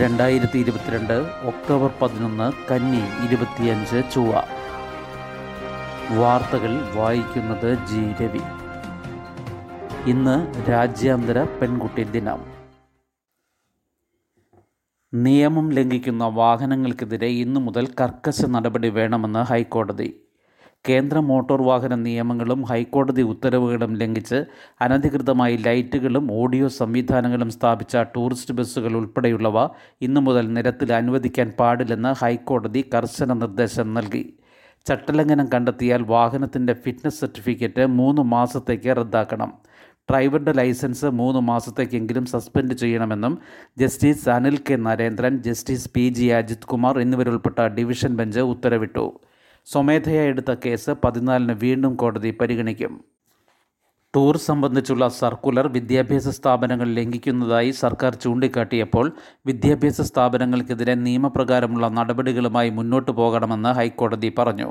രണ്ടായിരത്തി ഇരുപത്തിരണ്ട് ഒക്ടോബർ പതിനൊന്ന് കന്നി ഇരുപത്തിയഞ്ച് ചുവ വാർത്തകൾ വായിക്കുന്നത് ജി രവി. ഇന്ന് രാജ്യാന്തര പെൺകുട്ടി ദിനം. നിയമം ലംഘിക്കുന്ന വാഹനങ്ങൾക്കെതിരെ ഇന്നു മുതൽ കർക്കശ നടപടി വേണമെന്ന് ഹൈക്കോടതി. കേന്ദ്ര മോട്ടോർ വാഹന നിയമങ്ങളും ഹൈക്കോടതി ഉത്തരവുകളും ലംഘിച്ച് അനധികൃതമായി ലൈറ്റുകളും ഓഡിയോ സംവിധാനങ്ങളും സ്ഥാപിച്ച ടൂറിസ്റ്റ് ബസ്സുകൾ ഉൾപ്പെടെയുള്ളവ ഇന്നു മുതൽ നിരത്തിൽ അനുവദിക്കാൻ പാടില്ലെന്ന് ഹൈക്കോടതി കർശന നിർദ്ദേശം നൽകി. ചട്ടലംഘനം കണ്ടെത്തിയാൽ വാഹനത്തിന്റെ ഫിറ്റ്നസ് സർട്ടിഫിക്കറ്റ് മൂന്ന് മാസത്തേക്ക് റദ്ദാക്കണം. ഡ്രൈവറുടെ ലൈസൻസ് മൂന്ന് മാസത്തേക്കെങ്കിലും സസ്പെൻഡ് ചെയ്യണമെന്നും justice Anil K Narendran justice P G Ajith Kumar എന്നിവരുൾപ്പെട്ട division bench ഉത്തരവിട്ടു. സ്വമേധയാ എടുത്ത കേസ് പതിനാലിന് വീണ്ടും കോടതി പരിഗണിക്കും ടൂർ സംബന്ധിച്ചുള്ള സർക്കുലർ വിദ്യാഭ്യാസ സ്ഥാപനങ്ങൾ ലംഘിക്കുന്നതായി സർക്കാർ ചൂണ്ടിക്കാട്ടിയപ്പോൾ വിദ്യാഭ്യാസ സ്ഥാപനങ്ങൾക്കെതിരെ നിയമപ്രകാരമുള്ള നടപടികളുമായി മുന്നോട്ടു പോകണമെന്ന് ഹൈക്കോടതി പറഞ്ഞു.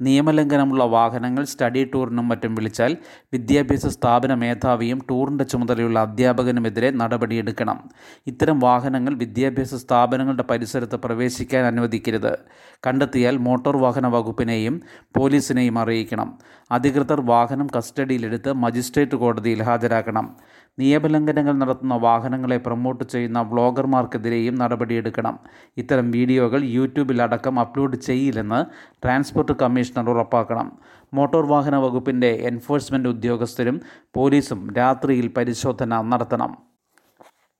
നിയമലംഘനമുള്ള വാഹനങ്ങൾ സ്റ്റഡി ടൂറിനും മറ്റും വിളിച്ചാൽ വിദ്യാഭ്യാസ സ്ഥാപന മേധാവിയും ടൂറിന്റെ ചുമതലയുള്ള അധ്യാപകനുമെതിരെ നടപടിയെടുക്കണം. ഇത്തരം വാഹനങ്ങൾ വിദ്യാഭ്യാസ സ്ഥാപനങ്ങളുടെ പരിസരത്ത് പ്രവേശിക്കാൻ അനുവദിക്കരുത്. കണ്ടെത്തിയാൽ മോട്ടോർ വാഹന വകുപ്പിനെയും പോലീസിനെയും അറിയിക്കണം. അധികൃതർ വാഹനം കസ്റ്റഡിയിലെടുത്ത് മജിസ്ട്രേറ്റ് കോടതിയിൽ ഹാജരാക്കണം. നിയമലംഘനങ്ങൾ നടത്തുന്ന വാഹനങ്ങളെ പ്രൊമോട്ട് ചെയ്യുന്ന വ്ളോഗർമാർക്കെതിരെയും നടപടിയെടുക്കണം. ഇത്തരം വീഡിയോകൾ യൂട്യൂബിൽ അടക്കം അപ്ലോഡ് ചെയ്യില്ലെന്ന് ട്രാൻസ്പോർട്ട് കമ്മീഷണർ ഉറപ്പാക്കണം. മോട്ടോർ വാഹന വകുപ്പിന്റെ എൻഫോഴ്സ്മെന്റ് ഉദ്യോഗസ്ഥരും പോലീസും രാത്രിയിൽ പരിശോധന നടത്തണം.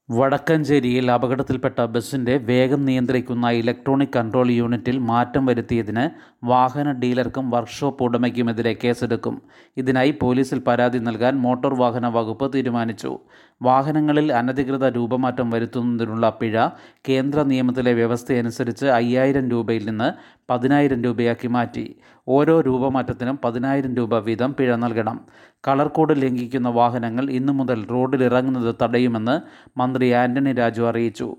വടക്കഞ്ചേരിയിൽ അപകടത്തിൽപ്പെട്ട ബസ്സിന്റെ വേഗം നിയന്ത്രിക്കുന്ന ഇലക്ട്രോണിക് കൺട്രോൾ യൂണിറ്റിൽ മാറ്റം വരുത്തിയതിന് വാഹന ഡീലർക്കും വർക്ക്ഷോപ്പ് ഉടമയ്ക്കുമെതിരെ കേസെടുക്കും. ഇതിനായി പോലീസിൽ പരാതി നൽകാൻ മോട്ടോർ വാഹന വകുപ്പ് തീരുമാനിച്ചു. വാഹനങ്ങളിൽ അനധികൃത രൂപമാറ്റം വരുത്തുന്നതിനുള്ള പിഴ കേന്ദ്ര നിയമത്തിലെ വ്യവസ്ഥയനുസരിച്ച് അയ്യായിരം രൂപയിൽ നിന്ന് പതിനായിരം രൂപയാക്കി മാറ്റി. ഓരോ രൂപമാറ്റത്തിനും പതിനായിരം രൂപ വീതം പിഴ നൽകണം. കളർ കോഡ് ലംഘിക്കുന്ന വാഹനങ്ങൾ ഇന്നു മുതൽ റോഡിലിറങ്ങുന്നത് തടയുമെന്ന് മന്ത്രി ആന്റണി രാജു അറിയിച്ചു.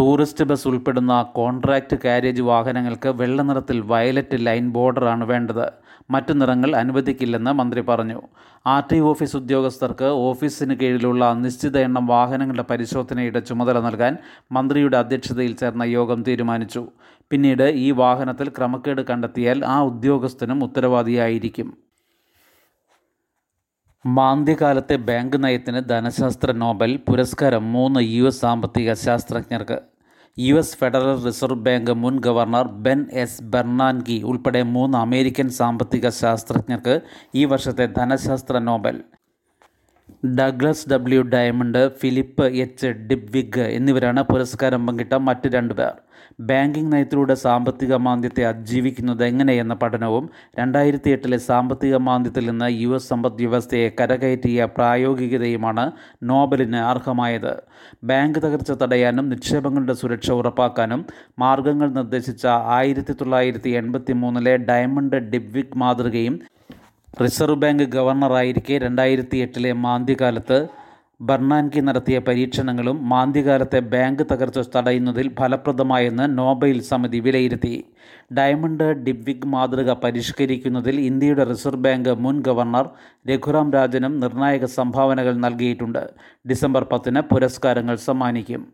ടൂറിസ്റ്റ് ബസ് ഉൾപ്പെടുന്ന കോൺട്രാക്റ്റ് കാരേജ് വാഹനങ്ങൾക്ക് വെള്ള നിറത്തിൽ വയലറ്റ് ലൈൻ ബോർഡറാണ് വേണ്ടത്. മറ്റു നിറങ്ങൾ അനുവദിക്കില്ലെന്ന് മന്ത്രി പറഞ്ഞു. ആർ ടി ഓഫീസ് ഉദ്യോഗസ്ഥർക്ക് ഓഫീസിന് കീഴിലുള്ള നിശ്ചിത എണ്ണം വാഹനങ്ങളുടെ പരിശോധനയുടെ ചുമതല നൽകാൻ മന്ത്രിയുടെ അധ്യക്ഷതയിൽ ചേർന്ന യോഗം തീരുമാനിച്ചു. പിന്നീട് ഈ വാഹനത്തിൽ ക്രമക്കേട് കണ്ടെത്തിയാൽ ആ ഉദ്യോഗസ്ഥനും ഉത്തരവാദിയായിരിക്കും. മാന്ദ്യകാലത്തെ ബാങ്ക് നയത്തിന് ധനശാസ്ത്ര നോബൽ പുരസ്കാരം മൂന്ന് യു എസ് സാമ്പത്തിക ശാസ്ത്രജ്ഞർക്ക്. U S Federal Reserve Bank മുൻ ഗവർണർ ബെൻ എസ് ബെർണാൻകി ഉൾപ്പെടെ മൂന്ന് അമേരിക്കൻ സാമ്പത്തിക ശാസ്ത്രജ്ഞർക്ക് ഈ വർഷത്തെ ധനശാസ്ത്ര Nobel. Douglas W Diamond Philip H. Dybvig എന്നിവരാണ് പുരസ്കാരം പങ്കിട്ട മറ്റ് രണ്ടുപേർ ബാങ്കിംഗ് നയത്തിലൂടെ സാമ്പത്തിക മാന്ദ്യത്തെ അതിജീവിക്കുന്നത് എങ്ങനെയെന്ന പഠനവും രണ്ടായിരത്തി എട്ടിലെ സാമ്പത്തിക മാന്ദ്യത്തിൽ നിന്ന് യു എസ് സമ്പദ് വ്യവസ്ഥയെ കരകയറ്റിയ പ്രായോഗികതയുമാണ് നോബലിന് അർഹമായത്. ബാങ്ക് തകർച്ച തടയാനും നിക്ഷേപങ്ങളുടെ സുരക്ഷ ഉറപ്പാക്കാനും മാർഗങ്ങൾ നിർദ്ദേശിച്ച ആയിരത്തി തൊള്ളായിരത്തി എൺപത്തി മൂന്നിലെ ഡയമണ്ട് ഡിബ്വിക് മാതൃകയും റിസർവ് ബാങ്ക് ഗവർണറായിരിക്കെ രണ്ടായിരത്തി എട്ടിലെ മാന്ദ്യകാലത്ത് ബർണാൻകി നടത്തിയ പരീക്ഷണങ്ങളും മാന്ദ്യകാലത്തെ ബാങ്ക് തകർച്ച തടയുന്നതിൽ ഫലപ്രദമായെന്ന് നോബൈൽ സമിതി വിലയിരുത്തി. ഡയമണ്ട് ഡിബ്വിഗ് മാതൃക പരിഷ്കരിക്കുന്നതിൽ ഇന്ത്യയുടെ റിസർവ് ബാങ്ക് മുൻ ഗവർണർ രഘുറാം രാജനും നിർണായക സംഭാവനകൾ നൽകിയിട്ടുണ്ട്. ഡിസംബർ പത്തിന് പുരസ്കാരങ്ങൾ സമ്മാനിക്കും.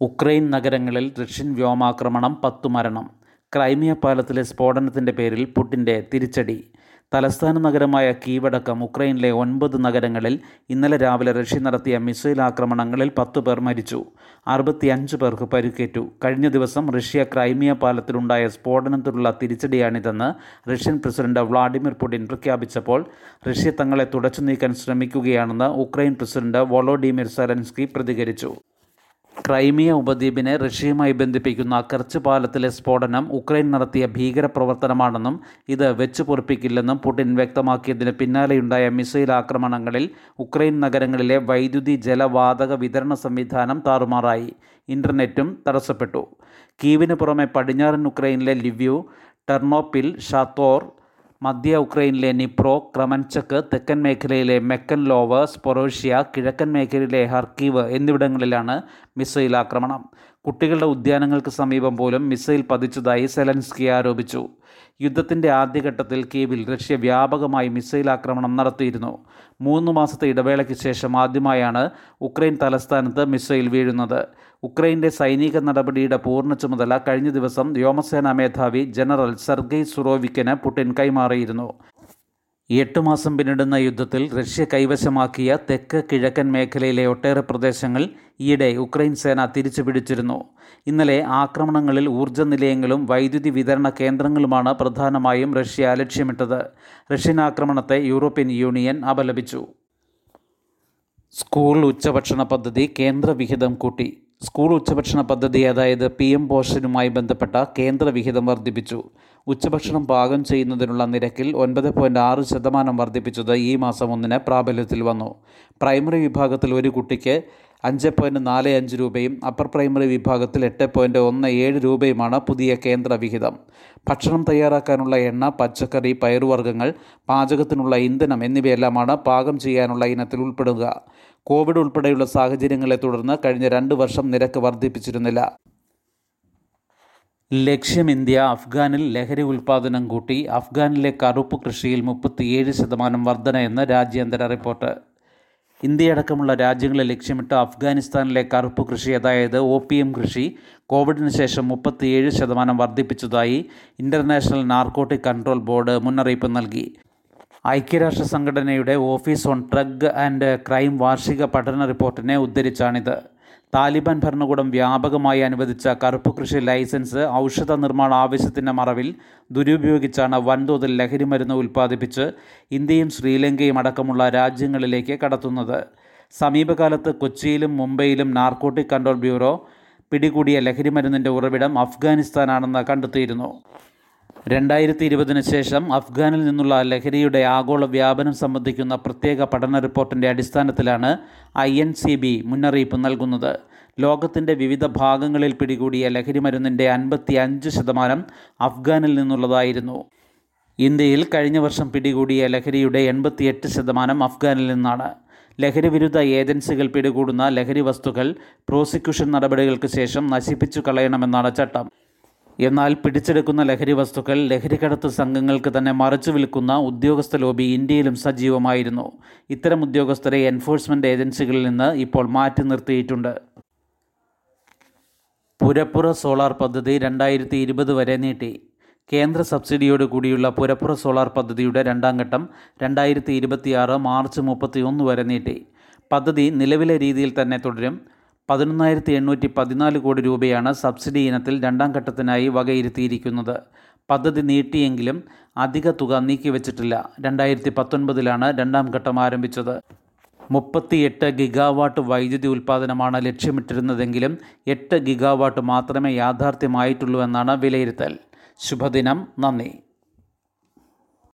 ഉക്രൈൻ നഗരങ്ങളിൽ റഷ്യൻ വ്യോമാക്രമണം പത്തു മരണം. ക്രൈമിയ പാലത്തിലെ സ്ഫോടനത്തിന്റെ പേരിൽ പുട്ടിന്റെ തിരിച്ചടി. തലസ്ഥാന നഗരമായ കീവടക്കം ഉക്രൈനിലെ ഒൻപത് നഗരങ്ങളിൽ ഇന്നലെ രാവിലെ റഷ്യ നടത്തിയ മിസൈൽ ആക്രമണങ്ങളിൽ പത്തു പേർ മരിച്ചു അറുപത്തിയഞ്ച് പേർക്ക് പരിക്കേറ്റു. കഴിഞ്ഞ ദിവസം റഷ്യ ക്രൈമിയ പാലത്തിലുണ്ടായ സ്ഫോടനത്തിലുള്ള തിരിച്ചടിയാണിതെന്ന് റഷ്യൻ പ്രസിഡന്റ് വ്ളാഡിമിർ പുടിൻ പ്രഖ്യാപിച്ചപ്പോൾ റഷ്യ തങ്ങളെ തുടച്ചു നീക്കാൻ ശ്രമിക്കുകയാണെന്ന് ഉക്രൈൻ പ്രസിഡന്റ് വോളോഡിമിർ സെലൻസ്കി പ്രതികരിച്ചു. ക്രൈമിയ ഉപദ്വീപിനെ റഷ്യയുമായി ബന്ധിപ്പിക്കുന്ന കർച്ച് പാലത്തിലെ സ്ഫോടനം ഉക്രൈൻ നടത്തിയ ഭീകരപ്രവർത്തനമാണെന്നും ഇത് വെച്ചു പൊറിപ്പിക്കില്ലെന്നും പുടിൻ വ്യക്തമാക്കിയതിന് പിന്നാലെയുണ്ടായ മിസൈൽ ആക്രമണങ്ങളിൽ ഉക്രൈൻ നഗരങ്ങളിലെ വൈദ്യുതി ജലവാതക വിതരണ സംവിധാനം താറുമാറായി. ഇന്റർനെറ്റും തടസ്സപ്പെട്ടു. കീവിന് പുറമെ പടിഞ്ഞാറൻ ഉക്രൈനിലെ ലിവ്യു ടെർണോപ്പിൽ ഷാത്തോർ മധ്യ ഉക്രൈനിലെ നിപ്രോ ക്രമൻചക്ക് തെക്കൻ മേഖലയിലെ മെക്കൻ ലോവ് സ്പൊറോഷ്യ കിഴക്കൻ മേഖലയിലെ ഹർക്കീവ് എന്നിവിടങ്ങളിലാണ് മിസൈൽ ആക്രമണം. കുട്ടികളുടെ ഉദ്യാനങ്ങൾക്ക് സമീപം പോലും മിസൈൽ പതിച്ചതായി സെലൻസ്കി ആരോപിച്ചു. യുദ്ധത്തിന്റെ ആദ്യഘട്ടത്തിൽ കീവിൽ റഷ്യ വ്യാപകമായി മിസൈൽ ആക്രമണം നടത്തിയിരുന്നു. മൂന്ന് മാസത്തെ ഇടവേളയ്ക്ക് ശേഷം ആദ്യമായാണ് ഉക്രൈൻ തലസ്ഥാനത്ത് മിസൈൽ വീഴുന്നത്. ഉക്രൈന്റെ സൈനിക നടപടിയുടെ പൂർണ ചുമതല കഴിഞ്ഞ ദിവസം വ്യോമസേനാ മേധാവി ജനറൽ സെർഗെയ് സുറോവിക്കിന് പുടിൻ കൈമാറിയിരുന്നു. എട്ട് മാസം പിന്നിടുന്ന യുദ്ധത്തിൽ റഷ്യ കൈവശമാക്കിയ തെക്ക് കിഴക്കൻ മേഖലയിലെ ഒട്ടേറെ പ്രദേശങ്ങൾ ഈയിടെ ഉക്രൈൻ സേന തിരിച്ചു പിടിച്ചിരുന്നു ഇന്നലെ ആക്രമണങ്ങളിൽ ഊർജ നിലയങ്ങളും വൈദ്യുതി വിതരണ കേന്ദ്രങ്ങളുമാണ് പ്രധാനമായും റഷ്യ ലക്ഷ്യമിട്ടത് റഷ്യൻ ആക്രമണത്തെ യൂറോപ്യൻ യൂണിയൻ അപലപിച്ചു. സ്കൂൾ ഉച്ചഭക്ഷണ പദ്ധതി കേന്ദ്രവിഹിതം കൂട്ടി. സ്കൂൾ ഉച്ചഭക്ഷണ പദ്ധതി അതായത് പി എം പോഷനുമായി ബന്ധപ്പെട്ട കേന്ദ്ര വിഹിതം വർദ്ധിപ്പിച്ചു. ഉച്ചഭക്ഷണം പാകം ചെയ്യുന്നതിനുള്ള നിരക്കിൽ ഒൻപത് പോയിന്റ് ആറ് ശതമാനം വർദ്ധിപ്പിച്ചത് ഈ മാസം ഒന്നിന് പ്രാബല്യത്തിൽ വന്നു. പ്രൈമറി വിഭാഗത്തിൽ ഒരു കുട്ടിക്ക് അഞ്ച് പോയിന്റ് നാല് അഞ്ച് രൂപയും അപ്പർ പ്രൈമറി വിഭാഗത്തിൽ എട്ട് പോയിന്റ് ഒന്ന് ഏഴ് രൂപയുമാണ് പുതിയ കേന്ദ്ര വിഹിതം. ഭക്ഷണം തയ്യാറാക്കാനുള്ള എണ്ണ പച്ചക്കറി പയറുവർഗങ്ങൾ പാചകത്തിനുള്ള ഇന്ധനം എന്നിവയെല്ലാമാണ് പാകം ചെയ്യാനുള്ള ഇനത്തിൽ ഉൾപ്പെടുക. കോവിഡ് ഉൾപ്പെടെയുള്ള സാഹചര്യങ്ങളെ തുടർന്ന് കഴിഞ്ഞ രണ്ട് വർഷം നിരക്ക് വർദ്ധിപ്പിച്ചിരുന്നില്ല. ലക്ഷ്യം ഇന്ത്യ അഫ്ഗാനിൽ ലഹരി ഉൽപ്പാദനം കൂട്ടി അഫ്ഗാനിലെ കറുപ്പ് കൃഷിയിൽ മുപ്പത്തിയേഴ് ശതമാനം വർധനയെന്ന് രാജ്യാന്തര റിപ്പോർട്ട്. ഇന്ത്യയടക്കമുള്ള രാജ്യങ്ങളെ ലക്ഷ്യമിട്ട് അഫ്ഗാനിസ്ഥാനിലെ കറുപ്പ് കൃഷി അതായത് എം കൃഷി കോവിഡിന് ശേഷം മുപ്പത്തിയേഴ് ശതമാനം വർദ്ധിപ്പിച്ചതായി ഇന്റർനാഷണൽ നാർക്കോട്ടിക് കൺട്രോൾ ബോർഡ് മുന്നറിയിപ്പ് നൽകി. ഐക്യരാഷ്ട്ര സംഘടനയുടെ Office on Drug and Crime വാർഷിക പഠന റിപ്പോർട്ടിനെ ഉദ്ധരിച്ചാണിത്. താലിബാൻ ഭരണകൂടം വ്യാപകമായി അനുവദിച്ച കറുപ്പ് കൃഷി ലൈസൻസ് ഔഷധ നിർമ്മാണ ആവശ്യത്തിന്റെ മറവിൽ ദുരുപയോഗിച്ചാണ് വൻതോതിൽ ലഹരിമരുന്ന് ഉൽപ്പാദിപ്പിച്ച് ഇന്ത്യയും ശ്രീലങ്കയും അടക്കമുള്ള രാജ്യങ്ങളിലേക്ക് കടത്തുന്നത്. സമീപകാലത്ത് കൊച്ചിയിലും മുംബൈയിലും നാർക്കോട്ടിക് കൺട്രോൾ ബ്യൂറോ പിടികൂടിയ ലഹരിമരുന്നിന്റെ ഉറവിടം അഫ്ഗാനിസ്ഥാനാണെന്ന് കണ്ടെത്തിയിരുന്നു. രണ്ടായിരത്തി ഇരുപതിന് ശേഷം അഫ്ഗാനിൽ നിന്നുള്ള ലഹരിയുടെ ആഗോള വ്യാപനം സംബന്ധിക്കുന്ന പ്രത്യേക പഠന റിപ്പോർട്ടിന്റെ അടിസ്ഥാനത്തിലാണ് ഐ എൻ സി ബി മുന്നറിയിപ്പ് നൽകുന്നത്. ലോകത്തിന്റെ വിവിധ ഭാഗങ്ങളിൽ പിടികൂടിയ ലഹരി മരുന്നിന്റെ അൻപത്തി അഞ്ച് ശതമാനം അഫ്ഗാനിൽ നിന്നുള്ളതായിരുന്നു. ഇന്ത്യയിൽ കഴിഞ്ഞ വർഷം പിടികൂടിയ ലഹരിയുടെ എൺപത്തിയെട്ട് ശതമാനം അഫ്ഗാനിൽ നിന്നാണ്. ലഹരി വിരുദ്ധ ഏജൻസികൾ പിടികൂടുന്ന ലഹരി വസ്തുക്കൾ പ്രോസിക്യൂഷൻ നടപടികൾക്ക് ശേഷം നശിപ്പിച്ചു കളയണമെന്നാണ് ചട്ടം. എന്നാൽ പിടിച്ചെടുക്കുന്ന ലഹരി വസ്തുക്കൾ ലഹരിക്കടത്ത് സംഘങ്ങൾക്ക് തന്നെ മറച്ചു വിൽക്കുന്ന ഉദ്യോഗസ്ഥ ലോബി ഇന്ത്യയിലും സജീവമായിരുന്നു. ഇത്തരം ഉദ്യോഗസ്ഥരെ എൻഫോഴ്സ്മെന്റ് ഏജൻസികളിൽ നിന്ന് ഇപ്പോൾ മാറ്റി നിർത്തിയിട്ടുണ്ട്. പുരപ്പുറ സോളാർ പദ്ധതി രണ്ടായിരത്തി ഇരുപത് വരെ നീട്ടി. കേന്ദ്ര സബ്സിഡിയോട് കൂടിയുള്ള പുരപ്പുറ സോളാർ പദ്ധതിയുടെ രണ്ടാം ഘട്ടം രണ്ടായിരത്തി ഇരുപത്തിയാറ് മാർച്ച് മുപ്പത്തിയൊന്ന് വരെ നീട്ടി. പദ്ധതി നിലവിലെ രീതിയിൽ തന്നെ തുടരും. പതിനൊന്നായിരത്തി എണ്ണൂറ്റി പതിനാല് കോടി രൂപയാണ് സബ്സിഡി ഇനത്തിൽ രണ്ടാം ഘട്ടത്തിനായി വകയിരുത്തിയിരിക്കുന്നത്. പദ്ധതി നീട്ടിയെങ്കിലും അധിക തുക നീക്കിവെച്ചിട്ടില്ല. രണ്ടായിരത്തി പത്തൊൻപതിലാണ് രണ്ടാം ഘട്ടം ആരംഭിച്ചത്. മുപ്പത്തിയെട്ട് ഗിഗാവാട്ട് വൈദ്യുതി ഉൽപ്പാദനമാണ് ലക്ഷ്യമിട്ടിരുന്നതെങ്കിലും എട്ട് ഗിഗാവാട്ട് മാത്രമേ യാഥാർത്ഥ്യമായിട്ടുള്ളൂ എന്നാണ് വിലയിരുത്തൽ. ശുഭദിനം. നന്ദി.